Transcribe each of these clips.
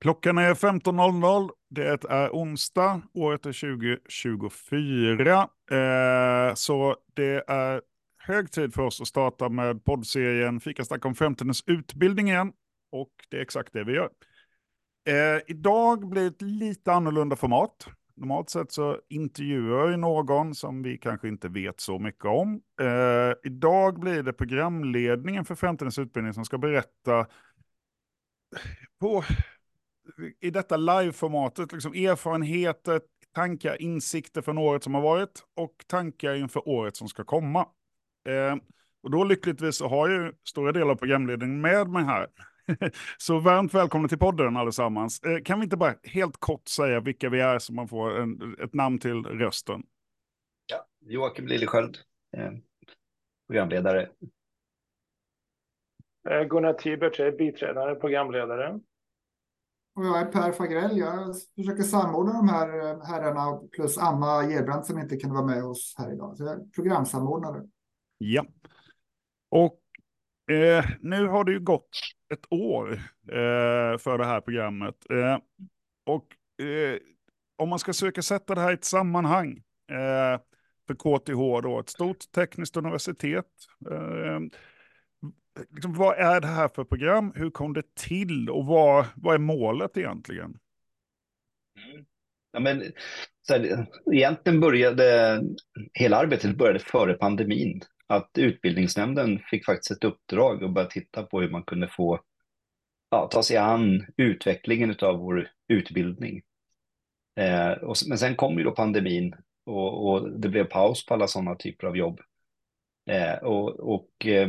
Klockan är 15.00. Det är onsdag. Året är 2024. Eh, så det är hög tid för oss att starta med poddserien Fika snack om framtidens utbildning igen. Och det är exakt det vi gör. Eh, idag blir det ett lite annorlunda format. Normalt sett så intervjuar jag någon som vi kanske inte vet så mycket om. Eh, idag blir det programledningen för framtidens utbildning som ska berätta på i detta live-formatet, liksom erfarenheter, tankar, insikter från året som har varit och tankar inför året som ska komma. Eh, och då lyckligtvis så har ju stora delar av programledningen med mig här. så varmt välkomna till podden allesammans. Eh, kan vi inte bara helt kort säga vilka vi är så man får en, ett namn till rösten? Ja, Joakim Liljesköld, eh, programledare. Eh, Gunnar Tibert är biträdande programledare. Och jag är Per Fagrell. Jag försöker samordna de här eh, herrarna plus Anna Gerbrandt som inte kunde vara med oss här idag. Så jag är programsamordnare. Ja. Och eh, nu har det ju gått ett år eh, för det här programmet. Eh, och eh, om man ska söka sätta det här i ett sammanhang eh, för KTH då, ett stort tekniskt universitet eh, liksom, vad är det här för program? Hur kom det till och vad, vad är målet egentligen? Mm. Ja, men, så här, egentligen började hela arbetet började före pandemin. Att utbildningsnämnden fick faktiskt ett uppdrag och börja titta på hur man kunde få ja, ta sig an utvecklingen av vår utbildning. Eh, och, men sen kom ju då pandemin och, och det blev paus på alla sådana typer av jobb. Eh, och, och eh,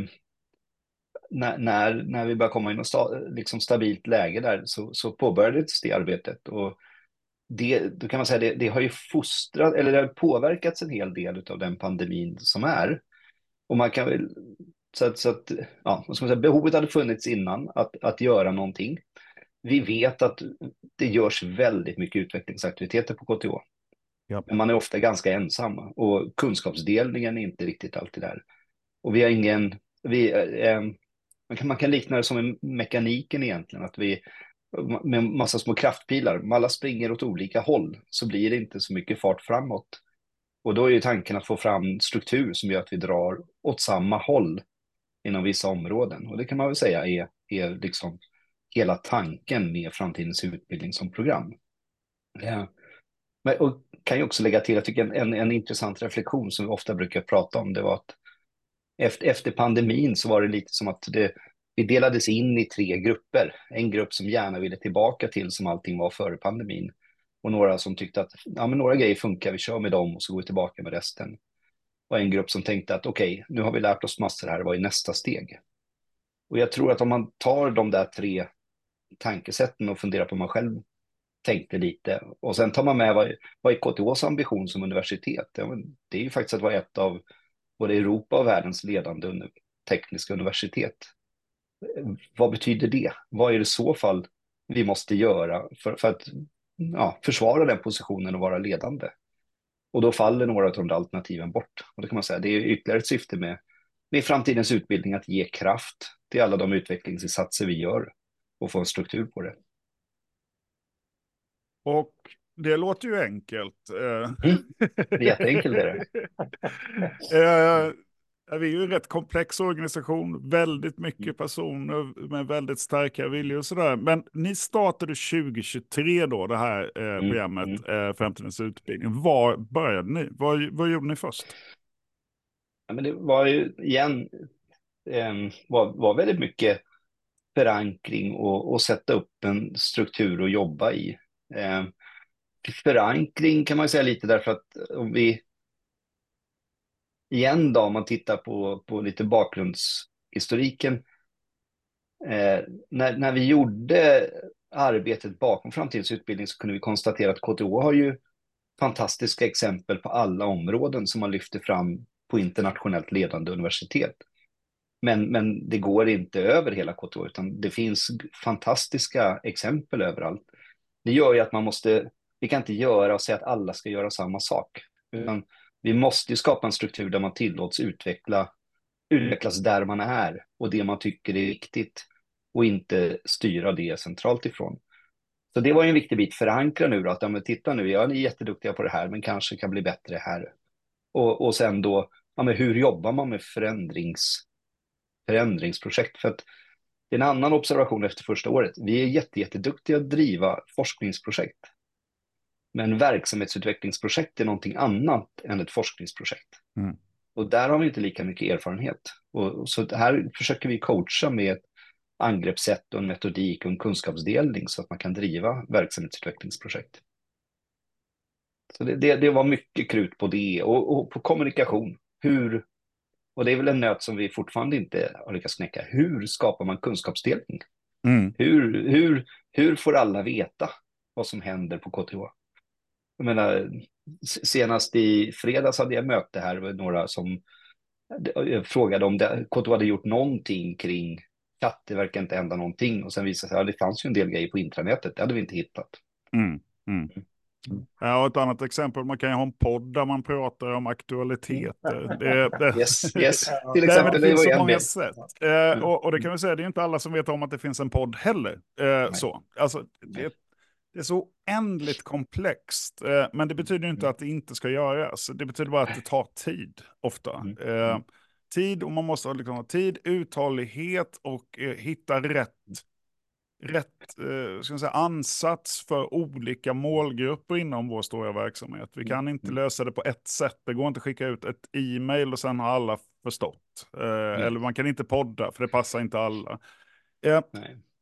när, när, när vi började komma i något sta, liksom stabilt läge där så, så påbörjades det arbetet. Och det, då kan man säga det, det har ju fostrat, eller det har påverkats en hel del av den pandemin som är. Och man kan väl, så att, så att ja, vad ska man säga, behovet hade funnits innan att, att göra någonting. Vi vet att det görs väldigt mycket utvecklingsaktiviteter på KTH. Ja. Men man är ofta ganska ensam och kunskapsdelningen är inte riktigt alltid där. Och vi har ingen, vi, eh, man kan, man kan likna det som en mekaniken egentligen, att vi med massa små kraftpilar, om alla springer åt olika håll så blir det inte så mycket fart framåt. Och då är ju tanken att få fram struktur som gör att vi drar åt samma håll inom vissa områden. Och det kan man väl säga är, är liksom hela tanken med framtidens utbildning som program. Ja. Men, och kan ju också lägga till, jag tycker en, en, en intressant reflektion som vi ofta brukar prata om, det var att efter, efter pandemin så var det lite som att det, vi delades in i tre grupper. En grupp som gärna ville tillbaka till som allting var före pandemin. Och några som tyckte att ja, men några grejer funkar, vi kör med dem och så går vi tillbaka med resten. Och en grupp som tänkte att okej, okay, nu har vi lärt oss massor här, vad är nästa steg? Och jag tror att om man tar de där tre tankesätten och funderar på hur man själv tänkte lite och sen tar man med vad, vad är KTHs ambition som universitet? Ja, det är ju faktiskt att vara ett av både Europa och världens ledande tekniska universitet. Vad betyder det? Vad är det i så fall vi måste göra för, för att ja, försvara den positionen och vara ledande? Och då faller några av de alternativen bort. Och det kan man säga, det är ytterligare ett syfte med, med framtidens utbildning att ge kraft till alla de utvecklingsinsatser vi gör och få en struktur på det. Och det låter ju enkelt. Eh. Mm. Jätteenkelt är det. Eh, vi är ju en rätt komplex organisation, väldigt mycket mm. personer med väldigt starka viljor och sådär. Men ni startade 2023 då, det här eh, mm, programmet, mm. Framtidens utbildning. Var började ni? Vad, vad gjorde ni först? Ja, men det var ju igen, eh, var, var väldigt mycket förankring och, och sätta upp en struktur att jobba i. Eh, förankring kan man säga lite därför att om vi igen då om man tittar på, på lite bakgrundshistoriken. Eh, när, när vi gjorde arbetet bakom framtidens utbildning så kunde vi konstatera att KTH har ju fantastiska exempel på alla områden som man lyfter fram på internationellt ledande universitet. Men, men det går inte över hela KTH, utan det finns fantastiska exempel överallt. Det gör ju att man måste vi kan inte göra och säga att alla ska göra samma sak. Utan vi måste skapa en struktur där man tillåts utveckla, utvecklas där man är och det man tycker är viktigt och inte styra det centralt ifrån. Så det var ju en viktig bit, förankra nu då, att ja, men titta nu, jag ni är jätteduktiga på det här, men kanske kan bli bättre här. Och, och sen då, ja, men hur jobbar man med förändrings, förändringsprojekt? För att det är en annan observation efter första året. Vi är jätte, jätteduktiga att driva forskningsprojekt. Men verksamhetsutvecklingsprojekt är någonting annat än ett forskningsprojekt. Mm. Och där har vi inte lika mycket erfarenhet. Och, så här försöker vi coacha med ett angreppssätt och en metodik och en kunskapsdelning så att man kan driva verksamhetsutvecklingsprojekt. Så det, det, det var mycket krut på det och, och, på kommunikation. Hur, och det är väl en nöt som vi fortfarande inte har lyckats knäcka. Hur skapar man kunskapsdelning? Mm. Hur, hur, hur får alla veta vad som händer på KTH? Jag menar, senast i fredags hade jag möte här med några som frågade om det, KTH hade gjort någonting kring chatt, det verkar inte hända någonting. Och sen visade det sig att ja, det fanns ju en del grejer på intranätet, det hade vi inte hittat. Mm. Mm. Ja, ett annat exempel, man kan ju ha en podd där man pratar om aktualiteter. Det, det, yes, yes. Till exempel, det, det finns så många sätt. Eh, och, och det kan vi säga, det är inte alla som vet om att det finns en podd heller. Eh, så. Alltså, det, det är så oändligt komplext, eh, men det betyder inte att det inte ska göras. Det betyder bara att det tar tid, ofta. Mm. Eh, tid, och man måste ha liksom tid, uthållighet och eh, hitta rätt, rätt eh, ska jag säga, ansats för olika målgrupper inom vår stora verksamhet. Vi kan inte lösa det på ett sätt. Det går inte att skicka ut ett e-mail och sen har alla förstått. Eller man kan inte podda, för det passar inte alla.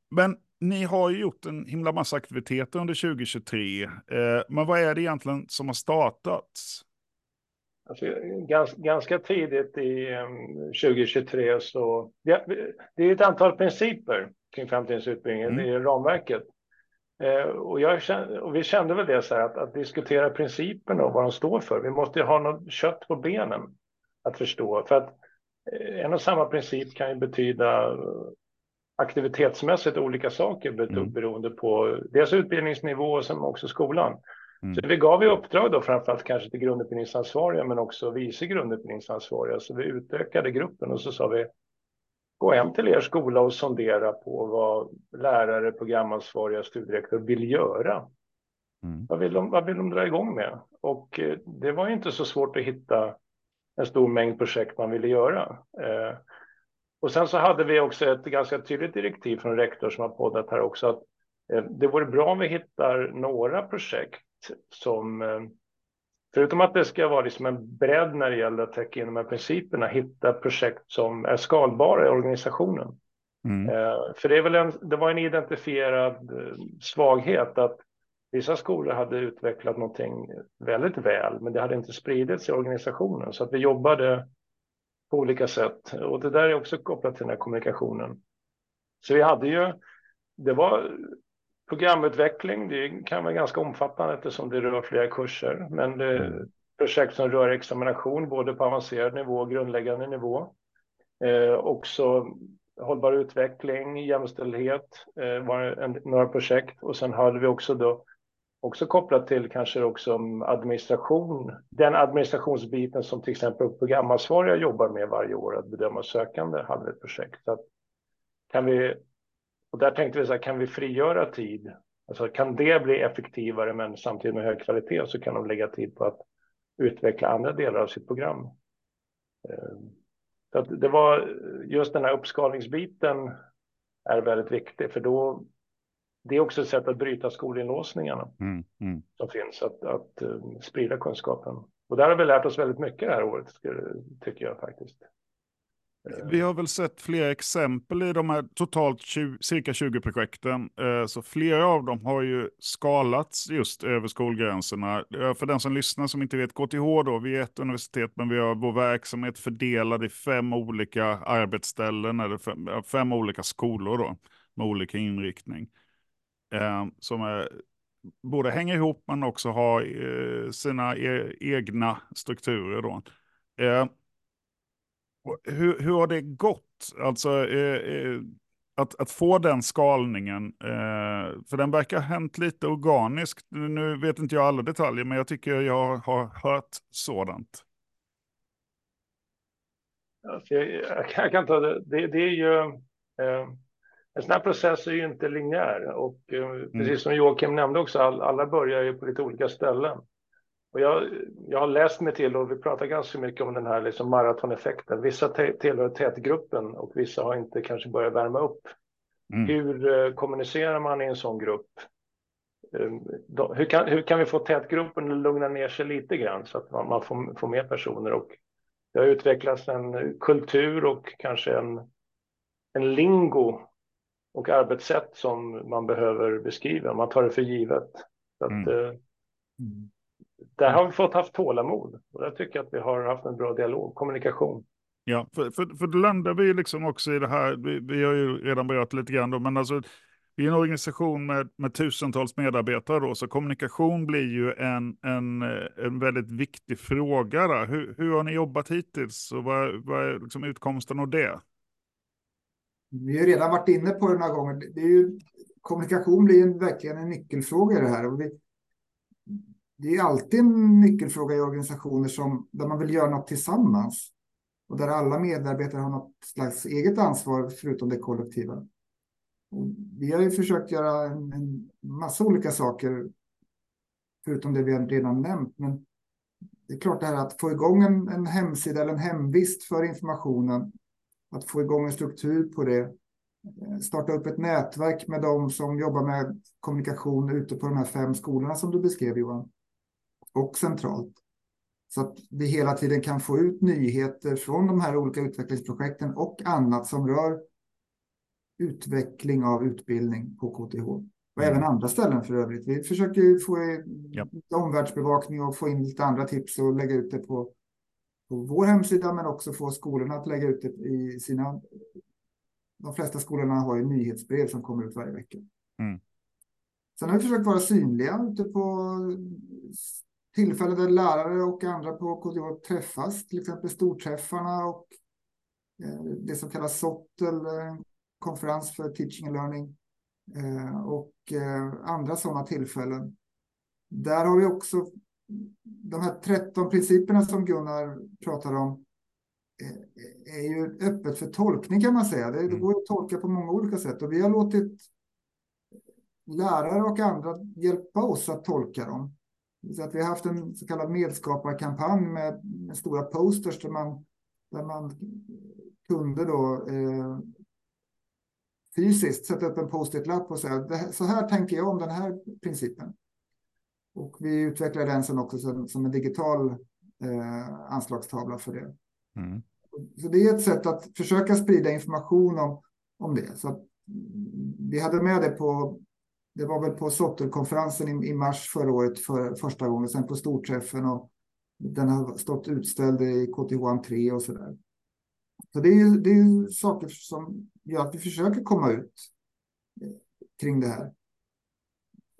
Men ni har ju gjort en himla massa aktiviteter under 2023. Eh, men vad är det egentligen som har startats? Alltså, gans, ganska tidigt i um, 2023 så... Det, det är ett antal principer kring framtidens utbildning Mm. i ramverket. Eh, och, jag kände, och vi kände väl det så här att, att diskutera principerna och vad de står för. Vi måste ju ha något kött på benen att förstå. För att eh, en och samma princip kan ju betyda aktivitetsmässigt olika saker Mm. beroende på dels utbildningsnivå och sen också skolan. Mm. Så vi gav ju uppdrag då framförallt kanske till grundutbildningsansvariga men också vice grundutbildningsansvariga. Så vi utökade gruppen och så sa vi gå hem till er skola och sondera på vad lärare, programansvariga, studierektor vill göra. Mm. Vad vill, de, vad vill de dra igång med? Och eh, det var ju inte så svårt att hitta en stor mängd projekt man ville göra. Och sen så hade vi också ett ganska tydligt direktiv från rektor som har poddat här också att eh, det vore bra om vi hittar några projekt som eh, Förutom att det ska vara liksom en bredd när det gäller att täcka in de här principerna, hitta projekt som är skalbara i organisationen. Mm. Eh, För det, är väl en, det var en identifierad svaghet att vissa skolor hade utvecklat någonting väldigt väl, men det hade inte spridits i organisationen. Så att vi jobbade på olika sätt. Och det där är också kopplat till den här kommunikationen. Så vi hade ju, det var programutveckling, det kan vara ganska omfattande eftersom det rör flera kurser. Men det är projekt som rör examination, både på avancerad nivå och grundläggande nivå. Eh, också hållbar utveckling, jämställdhet eh, var en, några projekt. Och sen hade vi också då också kopplat till kanske också administration, den administrationsbiten som till exempel programansvariga jobbar med varje år, att bedöma sökande, hade vi ett projekt. Så att kan vi, och där tänkte vi så här, kan vi frigöra tid? Alltså kan det bli effektivare men samtidigt med hög kvalitet så kan de lägga tid på att utveckla andra delar av sitt program. Ehm, så att det var eh, just den här uppskalningsbiten är väldigt viktig för då det är också ett sätt att bryta skolinlåsningarna Mm. Mm. som finns, att, att eh, sprida kunskapen. Och där har vi lärt oss väldigt mycket det här året, tycker jag faktiskt. Vi har väl sett flera exempel i de här totalt 20, cirka 20 projekten. Eh, Så flera av dem har ju skalats just över skolgränserna. Eh, För den som lyssnar som inte vet, KTH då, vi är ett universitet men vi har vår verksamhet fördelad i fem olika arbetsställen eller fem, fem olika skolor då med olika inriktning. Eh, Som är, både hänger ihop men också har eh, sina e- egna strukturer då. Eh, hur, hur har det gått? Alltså eh, eh, att, att få den skalningen, eh, för den verkar ha hänt lite organiskt. Nu vet inte jag alla detaljer, men jag tycker jag har hört sådant. Alltså, jag, jag, kan- jag kan ta det. Det, det är ju... Eh, en sån här process är ju inte linjär och mm. precis som Joakim nämnde också, all, alla börjar ju på lite olika ställen. Och jag, jag har läst mig till och vi pratar ganska mycket om den här liksom maratoneffekten. Vissa tillhör tätgruppen och vissa har inte kanske börjat värma upp. Mm. Hur uh, kommunicerar man i en sån grupp? Då, hur, kan, hur kan vi få tätgruppen att lugna ner sig lite grann så att man, man får, får mer personer? Och det har utvecklats en kultur och kanske en, en lingo och arbetssätt som man behöver beskriva. Man tar det för givet. Så att, mm. Uh, mm där har vi fått haft tålamod och jag tycker att vi har haft en bra dialog, kommunikation. Ja, för, för, för då landar vi liksom också i det här, vi, vi har ju redan berört lite grann då, men alltså vi är en organisation med, med tusentals medarbetare då, så kommunikation blir ju en, en, en väldigt viktig fråga. Hur, hur har ni jobbat hittills och vad, vad är liksom utkomsten av det? Vi har redan varit inne på det några gånger. Det är ju, kommunikation blir ju verkligen en nyckelfråga i det här. Och vi, det är alltid en nyckelfråga i organisationer som, där man vill göra något tillsammans. Och där alla medarbetare har något slags eget ansvar förutom det kollektiva. Och vi har ju försökt göra en, en massa olika saker förutom det vi redan nämnt. Men det är klart det här att få igång en, en hemsida eller en hemvist för informationen. Att få igång en struktur på det. Eh, starta upp ett nätverk med de som jobbar med kommunikation ute på de här fem skolorna som du beskrev Johan och centralt. Så att vi hela tiden kan få ut nyheter från de här olika utvecklingsprojekten och annat som rör utveckling av utbildning på KTH. Och mm. även andra ställen för övrigt. Vi försöker få ja. omvärldsbevakning och få in lite andra tips och lägga ut det på, på vår hemsida men också få skolorna att lägga ut det i sina... De flesta skolorna har ju nyhetsbrev som kommer ut varje vecka. Mm. Sen har vi försökt vara synliga ute på tillfällen där lärare och andra på KTH träffas, till exempel storträffarna och eh, det som kallas SOTTEL, konferens för teaching and learning eh, och eh, andra sådana tillfällen. Där har vi också de här 13 principerna som Gunnar pratar om är ju öppet för tolkning kan man säga. Det, mm. går att tolka på många olika sätt och vi har låtit lärare och andra hjälpa oss att tolka dem. Så att vi har haft en så kallad medskaparkampanj med, med stora posters där man, där man kunde då eh, fysiskt sätta upp en post-it-lapp och säga så här tänker jag om den här principen. Och vi utvecklar den sen också som, som en digital eh, anslagstavla för det. Mm. Så det är ett sätt att försöka sprida information om, om det. Så vi hade med det på det var väl på Sotterkonferensen i, i mars förra året för första gången, sen på storträffen och den har stått utställd i KTH entré och så där. Så det är ju, det är saker som gör att vi försöker komma ut eh, kring det här.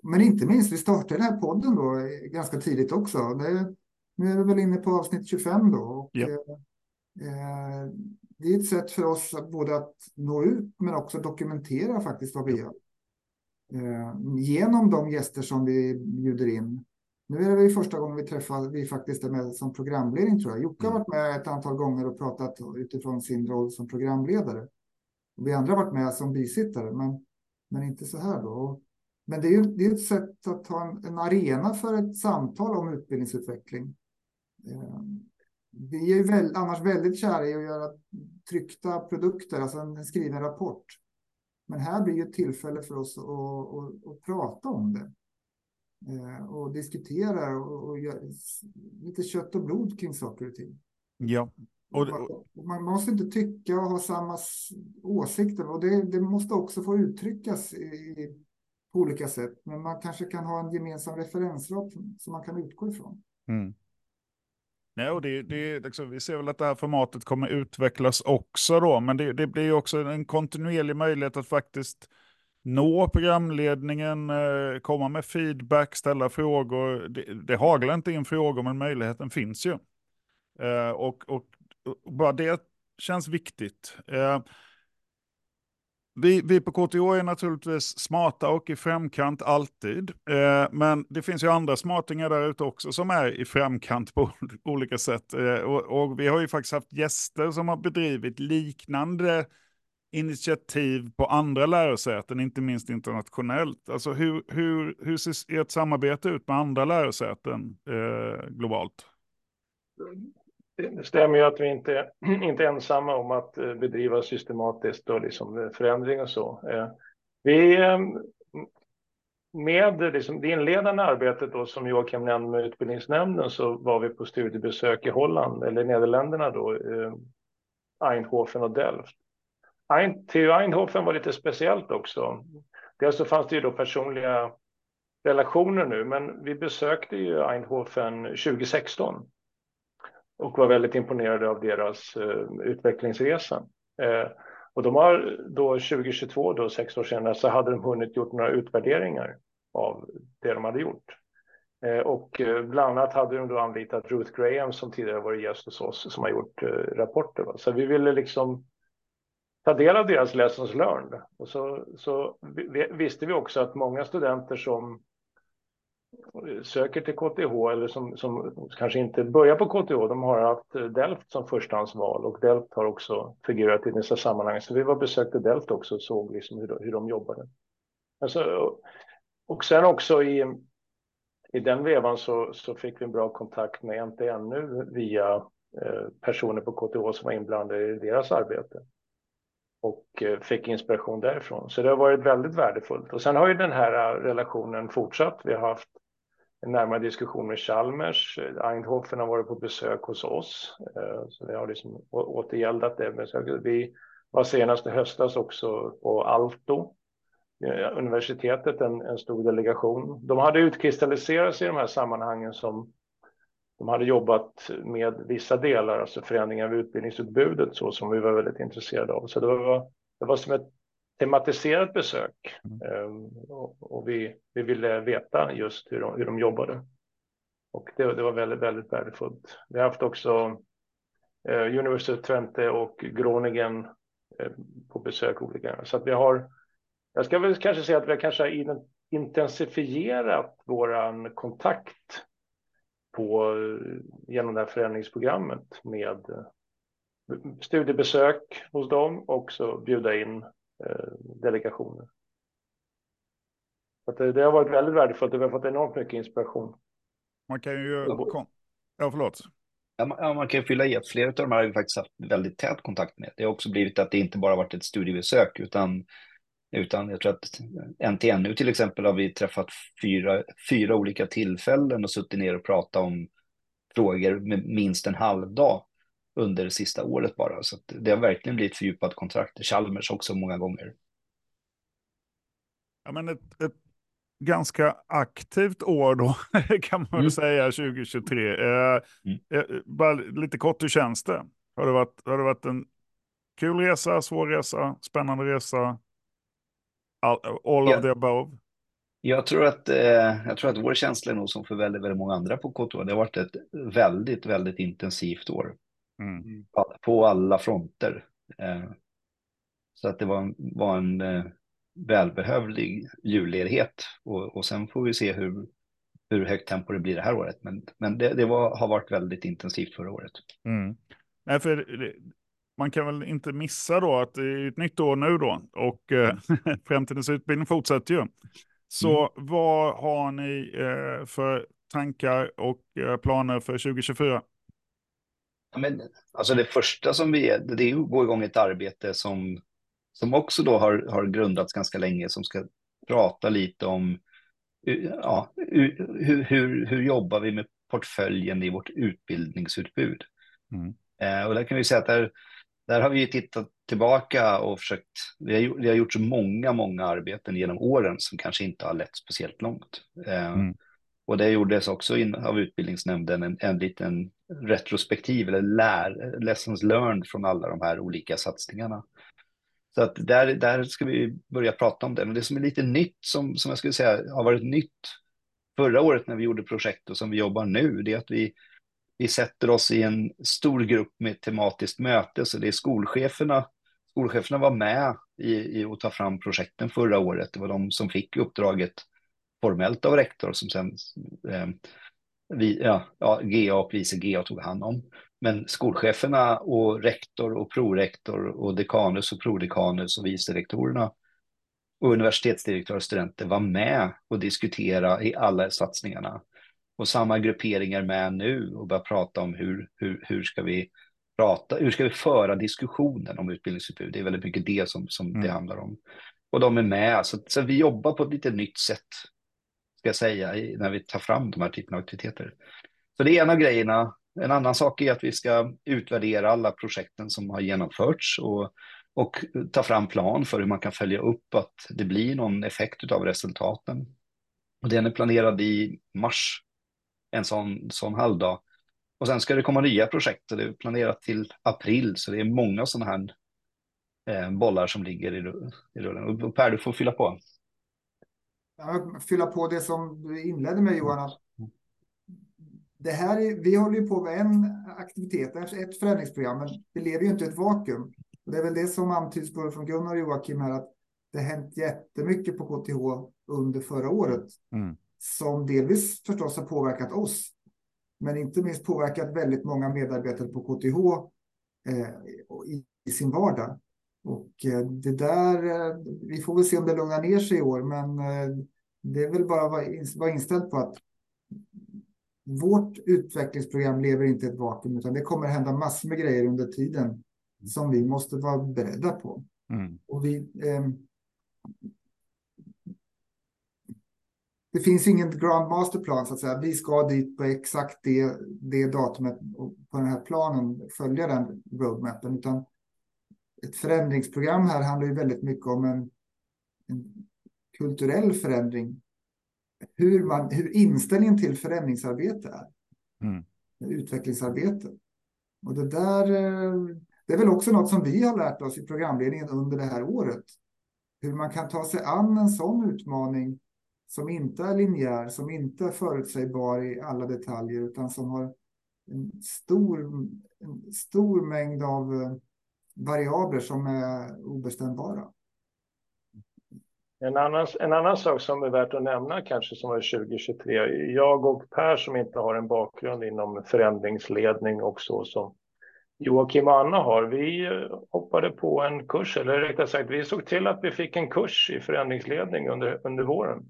Men inte minst, vi startade den här podden då eh, ganska tidigt också. Det, nu är vi väl inne på avsnitt 25 då. Och, ja. eh, det är ett sätt för oss både att nå ut men också dokumentera faktiskt vad vi gör eh, genom de gäster som vi bjuder in. Nu är det första gången vi träffar, vi faktiskt är med som programledning tror jag. Jocke har mm. varit med ett antal gånger och pratat utifrån sin roll som programledare. Vi andra har varit med som bisittare, men, men inte så här då. Men det är ju det är ett sätt att ha en, en arena för ett samtal om utbildningsutveckling. Eh, vi är ju väl, annars väldigt kära i att göra tryckta produkter, alltså en skriven rapport. Men här blir ju ett tillfälle för oss att, att, att prata om det. Eh, och diskutera och, och göra lite kött och blod kring saker och ting. Ja. Man måste inte tycka och ha samma åsikter och det, det måste också få uttryckas i, på olika sätt. Men man kanske kan ha en gemensam referensram som man kan utgå ifrån. Mm. Nej, och det, det, liksom, vi ser väl att det här formatet kommer utvecklas också då, men det, det blir också en kontinuerlig möjlighet att faktiskt nå programledningen, eh, komma med feedback, ställa frågor. Det, det haglar inte in frågor, men möjligheten finns ju. Eh, och, och, och, bara det känns viktigt. Eh, vi, vi på KTH är naturligtvis smarta och i framkant alltid. Eh, men det finns ju andra smartingar där ute också som är i framkant på olika sätt. Eh, och, och, vi har ju faktiskt haft gäster som har bedrivit liknande initiativ på andra lärosäten, inte minst internationellt. Alltså hur, hur, hur ser ert samarbete ut med andra lärosäten eh, globalt? Mm. Det stämmer ju att vi inte, inte är ensamma om att eh, bedriva systematiskt och liksom eh, förändring och så. Eh, vi, ehm, med liksom det inledande arbetet då, som Joakim nämnde med utbildningsnämnden så var vi på studiebesök i Holland, eller Nederländerna då, Eindhoven och Delft. TU Eindhoven var lite speciellt också. Dels så fanns det ju då personliga relationer nu, men vi besökte ju Eindhoven 2016 och var väldigt imponerade av deras eh, utvecklingsresa. Eh, och de har då 2022, då sex år senare, så hade de hunnit gjort några utvärderingar av det de hade gjort. Eh, och bland annat hade de då anlitat Ruth Graham som tidigare varit gäst hos oss som har gjort rapporter. Va? Så vi ville liksom ta del av deras lessons learned. Och så, så visste vi också att många studenter som söker till KTH eller som, som kanske inte börjar på KTH, de har haft eh, Delft som förstahandsval och Delft har också figurerat i dessa sammanhang. Så vi var besökte Delft också och såg liksom hur, de, hur de jobbade. Alltså, och sen också i, i den vevan så, så fick vi en bra kontakt med NTNU via eh, personer på KTH som var inblandade i deras arbete och eh, fick inspiration därifrån. Så det har varit väldigt värdefullt. Och sen har ju den här eh, relationen fortsatt. Vi har haft en närmare diskussion med Chalmers. Eindhoven har varit på besök hos oss. Eh, så vi har liksom återgäldat det. Vi var senast i höstas också på Alto, universitetet, en, en stor delegation. De hade utkristalliserat sig i de här sammanhangen som de hade jobbat med vissa delar, alltså förändringar av utbildningsutbudet, så som vi var väldigt intresserade av. Så det var, det var som ett tematiserat besök mm. Ehm, och, och vi, vi ville veta just hur de, hur de jobbade. Och det, det var väldigt, väldigt värdefullt. Vi har haft också eh, University of Twente och Groningen eh, på besök olika Så att vi har, jag ska väl kanske säga att vi kanske har intensifierat våran kontakt på, genom det här förändringsprogrammet med eh, studiebesök hos dem och så bjuda in eh, delegationer. Så det, det, har varit väldigt värdefullt och vi har fått enormt mycket inspiration. Man kan ju... Ja, förlåt. Ja, man, man kan fylla i att flera av de här har vi faktiskt haft väldigt tät kontakt med. Det har också blivit att det inte bara varit ett studiebesök utan utan jag tror att NTNU till exempel har vi träffat fyra, fyra olika tillfällen och suttit ner och pratat om frågor med minst en halv dag under det sista året bara. Så det har verkligen blivit fördjupat kontrakt. Chalmers också många gånger. Ja, men ett, ett ganska aktivt år då, kan man mm. säga, 2023. Eh, mm. eh, bara lite kort, hur känns det? Har det, varit, har det varit en kul resa, svår resa, spännande resa? All, all of the above? Jag tror, att, eh, jag tror att vår känsla är nog som för väldigt, väldigt många andra på KTH. Det har varit ett väldigt, väldigt intensivt år. Mm. På, på, alla fronter. Eh, så att det var, var en eh, välbehövlig julledighet. Och, och sen får vi se hur, hur högt tempo det blir det här året. Men, men det, det var, har varit väldigt intensivt förra året. Mm. Nej, för man kan väl inte missa då att det är ett nytt år nu då och eh, framtidens utbildning fortsätter ju. Så mm. vad har ni eh, för tankar och eh, planer för 2024? Ja, men, alltså det första som vi är, det är att gå igång ett arbete som, som också då har, har grundats ganska länge, som ska prata lite om ja, hur, hur, hur jobbar vi med portföljen i vårt utbildningsutbud. Mm. Eh, och där kan vi säga att där, där har vi tittat tillbaka och försökt, vi har, vi har gjort så många, många arbeten genom åren som kanske inte har lett speciellt långt. Eh, mm. Och det gjordes också in, av utbildningsnämnden en, en liten retrospektiv eller lär, lessons learned från alla de här olika satsningarna. Så att där, där ska vi börja prata om det. Men det som är lite nytt, som, som jag skulle säga har varit nytt förra året när vi gjorde projekt och som vi jobbar nu, det är att vi vi sätter oss i en stor grupp med ett tematiskt möte, så det är skolcheferna. Skolcheferna var med i, i att ta fram projekten förra året. Det var de som fick uppdraget formellt av rektor som sen eh, vi, ja, ja, GA och vice GA tog hand om. Men skolcheferna och rektor och prorektor och dekanus och prodekanus och vice rektorerna och universitetsdirektörer och studenter var med och diskutera i alla satsningarna. Och samma grupperingar med nu och börja prata om hur, hur, hur ska vi prata, hur ska vi föra diskussionen om utbildningsutbud? Det är väldigt mycket det som, som mm. det handlar om. Och de är med, så, så vi jobbar på ett lite nytt sätt, ska jag säga, när vi tar fram de här typerna av aktiviteter. Så det är en av grejerna. En annan sak är att vi ska utvärdera alla projekten som har genomförts och, och ta fram plan för hur man kan följa upp att det blir någon effekt av resultaten. Och den är planerad i mars, en sån, sån halvdag. Och sen ska det komma nya projekt och det är planerat till april, så det är många sådana här eh, bollar som ligger i, i rullen. Och Per, du får fylla på. Fylla på det som du inledde med Johan. Det här är, vi håller ju på med en aktivitet, ett förändringsprogram, men det lever ju inte i ett vakuum. Och det är väl det som antyds både från Gunnar och Joakim här, att det har hänt jättemycket på KTH under förra året. Mm. Som delvis förstås har påverkat oss men inte minst påverkat väldigt många medarbetare på KTH eh, i, i, sin vardag. Och eh, det där, eh, vi får väl se om det lugnar ner sig i år, men eh, det är väl bara att vara inställd på att vårt utvecklingsprogram lever inte i ett vakuum, utan det kommer hända massor med grejer under tiden som vi måste vara beredda på. Mm. Och vi, eh, det finns ingen grand masterplan så att säga. Vi ska dit på exakt det, det datumet och på den här planen följa den roadmappen. Utan ett förändringsprogram här handlar ju väldigt mycket om en, en kulturell förändring. Hur, man, hur inställningen till förändringsarbete är. Mm. Utvecklingsarbete. Och det där det är väl också något som vi har lärt oss i programledningen under det här året. Hur man kan ta sig an en sån utmaning som inte är linjär, som inte är förutsägbar i alla detaljer, utan som har en stor, en stor mängd av eh, variabler som är obestämbara. En annan, en annan sak som är värt att nämna kanske som var 2023. Jag och Per som inte har en bakgrund inom förändringsledning och så som Joakim och Anna har, vi eh, hoppade på en kurs, eller rättare sagt vi såg till att vi fick en kurs i förändringsledning under, under våren.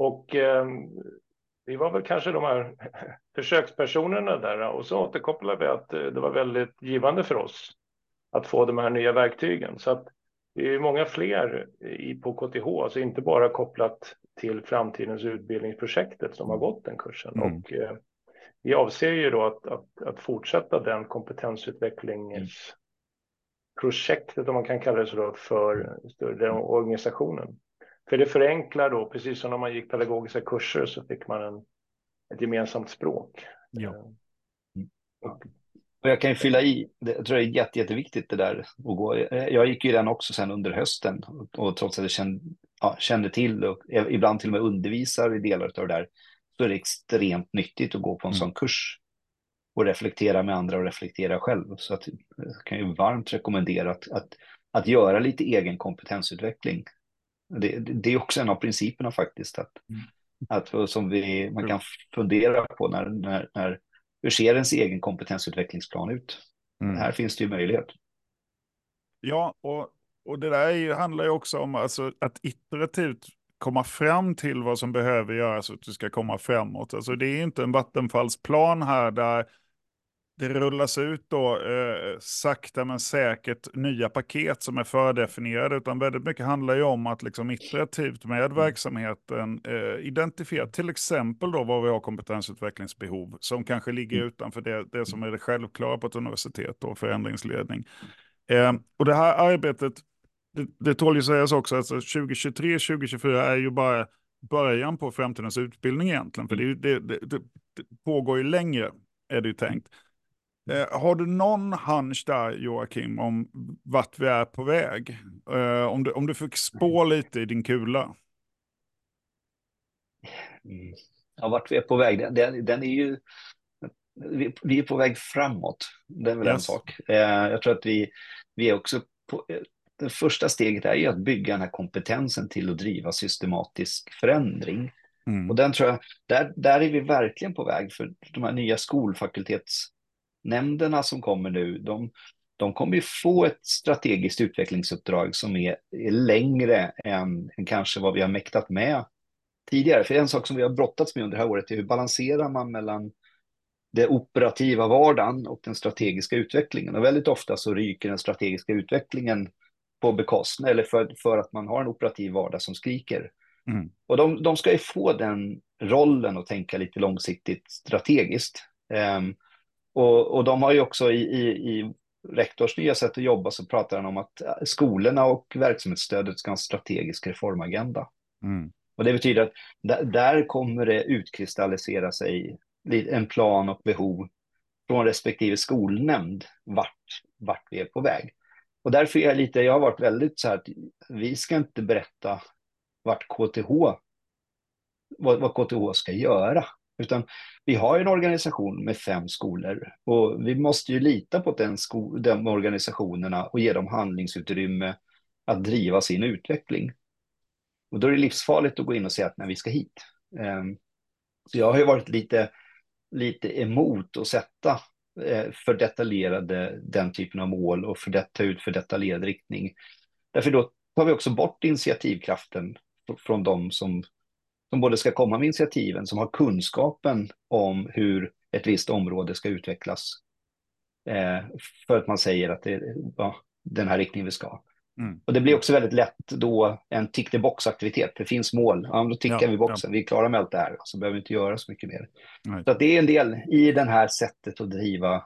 Och eh, vi var väl kanske de här försökspersonerna där och så återkopplade vi att eh, det var väldigt givande för oss att få de här nya verktygen. Så att det är många fler i, på KTH, alltså inte bara kopplat till framtidens utbildningsprojektet som har gått den kursen. Mm. Och eh, vi avser ju då att, att, att fortsätta den kompetensutvecklingsprojektet, om man kan kalla det så, då, för större organisationen. För det förenklar då, precis som när man gick pedagogiska kurser så fick man en, ett gemensamt språk. Ja. Eh, och, och jag kan ju fylla i, det, jag tror det är jätte, jätteviktigt det där att gå. Jag gick ju den också sen under hösten och, och trots att jag kände, ja, kände till och ibland till och med undervisar i delar av det där så är det extremt nyttigt att gå på en mm. sån kurs och reflektera med andra och reflektera själv. Så att, jag kan ju varmt rekommendera att, att, att göra lite egen kompetensutveckling det, det, är också en av principerna faktiskt. Att, mm. att som vi, man kan fundera på när, när, när hur ser ens egen kompetensutvecklingsplan ut? Mm. Här finns det ju möjlighet. Ja, och, och det där ju, handlar ju också om alltså, att iterativt komma fram till vad som behöver göras för att du ska komma framåt. Alltså, det är inte en vattenfallsplan här där det rullas ut då eh, sakta men säkert nya paket som är fördefinierade, utan väldigt mycket handlar ju om att liksom iterativt med mm. verksamheten eh, identifiera till exempel då vad vi har kompetensutvecklingsbehov som kanske ligger mm. utanför det, det som är det självklara på ett universitet, då, förändringsledning. Eh, och det här arbetet, det, det tål ju sägas också, alltså 2023-2024 är ju bara början på framtidens utbildning egentligen, för det, det, det, det pågår ju längre, är det ju tänkt. Eh, har du någon hunch där, Joakim, om vart vi är på väg? Eh, om, du, om du fick spå lite i din kula. Mm. Ja, vart vi är på väg, den, den är ju... Vi, vi, är på väg framåt, det är väl yes. en sak. Eh, jag tror att vi, vi är också på... Eh, det första steget är ju att bygga den här kompetensen till att driva systematisk förändring. Mm. Och den tror jag, där, där är vi verkligen på väg för de här nya skolfakultetsnämnderna som kommer nu, de, de kommer ju få ett strategiskt utvecklingsuppdrag som är, är längre än, än kanske vad vi har mäktat med tidigare. För en sak som vi har brottats med under det här året är hur balanserar man mellan det operativa vardagen och den strategiska utvecklingen. Och väldigt ofta så ryker den strategiska utvecklingen på bekostnad eller för, för att man har en operativ vardag som skriker. Mm. Och de, de ska ju få den rollen och tänka lite långsiktigt strategiskt. Um, och, och de har ju också i, i, i rektors nya sätt att jobba så pratar han om att skolorna och verksamhetsstödet ska ha en strategisk reformagenda. Mm. Och det betyder att där, där kommer det utkristallisera sig en plan och behov från respektive skolnämnd vart, vart vi är på väg. Och därför är jag lite, jag har varit väldigt så här att vi ska inte berätta vart KTH, vad, vad KTH ska göra. Utan vi har en organisation med fem skolor och vi måste ju lita på den sko de organisationerna och ge dem handlingsutrymme att driva sin utveckling. Och då är det livsfarligt att gå in och säga att när vi ska hit. Ehm, så jag har ju varit lite, lite emot att sätta eh, för detaljerade den typen av mål och för det, ta ut för detaljerad riktning. Därför då tar vi också bort initiativkraften från de som, som både ska komma med initiativen, som har kunskapen om hur ett visst område ska utvecklas. Eh, för att man säger att det är ja, den här riktningen vi ska. Mm. Och det blir också väldigt lätt då en tick the box-aktivitet. Det finns mål, ja, då tickar ja, vi boxen, ja. vi är klara med allt det här, så behöver vi inte göra så mycket mer. Nej. Så det är en del i det här sättet att driva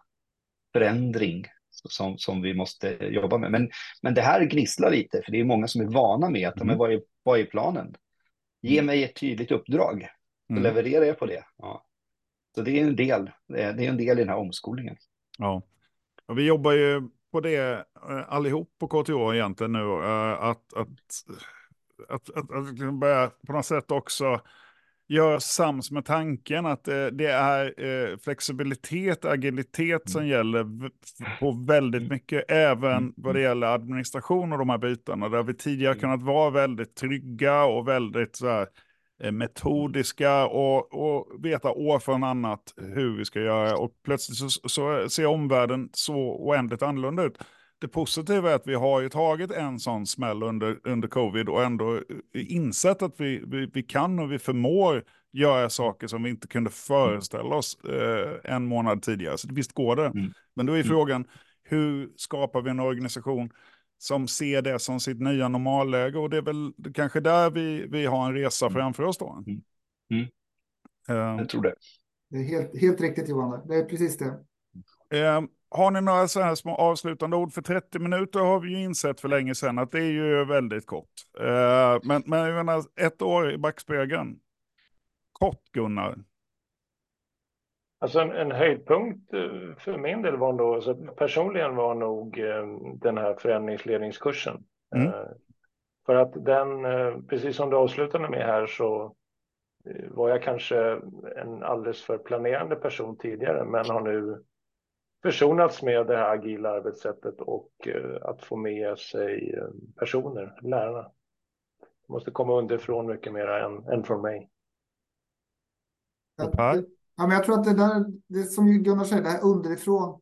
förändring som, som vi måste jobba med. Men, men det här gnisslar lite, för det är många som är vana med att, mm. men vad, är, vad är planen? Ge mm. mig ett tydligt uppdrag, mm. levererar jag på det. Ja. Så det är en del, det är en del i den här omskolningen. Ja, och vi jobbar ju på det eh, allihop på KTH egentligen nu, eh, att, att, att, att, att börja på något sätt också göra sams med tanken att det, det är flexibilitet, agilitet som mm. gäller på väldigt mm. mycket, även mm. vad det gäller administration och de här bitarna, där vi tidigare kunnat vara väldigt trygga och väldigt så här, Eh, metodiska och, och veta år från annat hur vi ska göra. Och plötsligt så, så ser omvärlden så oändligt annorlunda ut. Det positiva är att vi har ju tagit en sån smäll under, under covid och ändå insett att vi, vi, vi kan och vi förmår göra saker som vi inte kunde föreställa oss eh, en månad tidigare. Så visst går det. Mm. Men då är frågan, hur skapar vi en organisation som ser det som sitt nya normalläge. Och det är väl kanske där vi, vi har en resa mm. framför oss då. Mm. Mm. Uh, Jag tror det. Det är helt, helt riktigt Johan, det är precis det. Uh, har ni några så här små avslutande ord? För 30 minuter har vi ju insett för länge sedan att det är ju väldigt kort. Uh, men, men jag menar, ett år i backspegeln. Kort Gunnar. Alltså en, en höjdpunkt eh, för min del var nog, alltså personligen var nog eh, den här förändringsledningskursen. Mm. Eh, för att den, precis som du avslutade med här, så var jag kanske en alldeles för planerande person tidigare, men har nu försonats med det här agila arbetssättet och att få med sig personer, lärarna. Det måste komma underifrån mycket mer än, än från mig. Ja, men jag tror att det där, det som Gunnar säger, det här underifrån.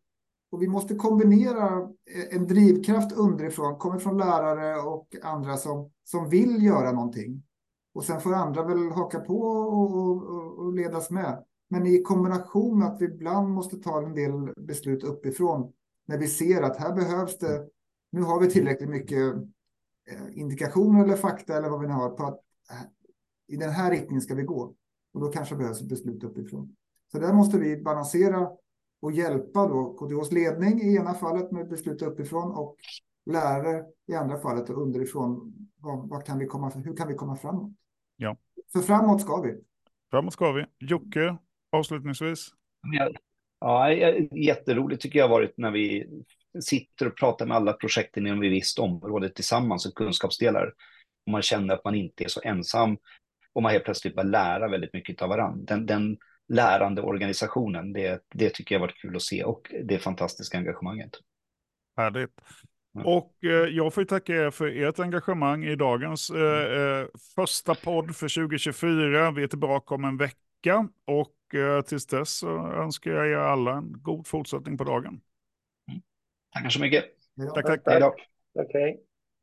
Och vi måste kombinera en drivkraft underifrån, kommer från lärare och andra som, som vill göra någonting. Och sen får andra väl haka på och, och, och ledas med. Men i kombination med att vi ibland måste ta en del beslut uppifrån. När vi ser att här behövs det, nu har vi tillräckligt mycket eh, indikationer eller fakta eller vad vi nu har på att eh, i den här riktningen ska vi gå. Och då kanske behövs ett beslut uppifrån. Så där måste vi balansera och hjälpa då KTHs ledning i ena fallet med beslut uppifrån och lärare i andra fallet och underifrån. Vad, vad kan vi komma, hur kan vi komma framåt? Ja. För framåt ska vi. Framåt ska vi. Jocke, avslutningsvis. Ja, jätteroligt tycker jag varit när vi sitter och pratar med alla projekten inom ett visst område tillsammans och kunskapsdelar. Och man känner att man inte är så ensam och man helt plötsligt börjar lära väldigt mycket av varandra. Den, den lärande organisationen. Det, det tycker jag varit kul att se och det fantastiska engagemanget. Härligt. Och eh, jag får tacka er för ert engagemang i dagens eh, eh, första podd för 2024. Vi är tillbaka om en vecka och eh, tills dess så önskar jag er alla en god fortsättning på dagen. Tackar så mycket. Ja. Tack, tack. Hej då. Okej.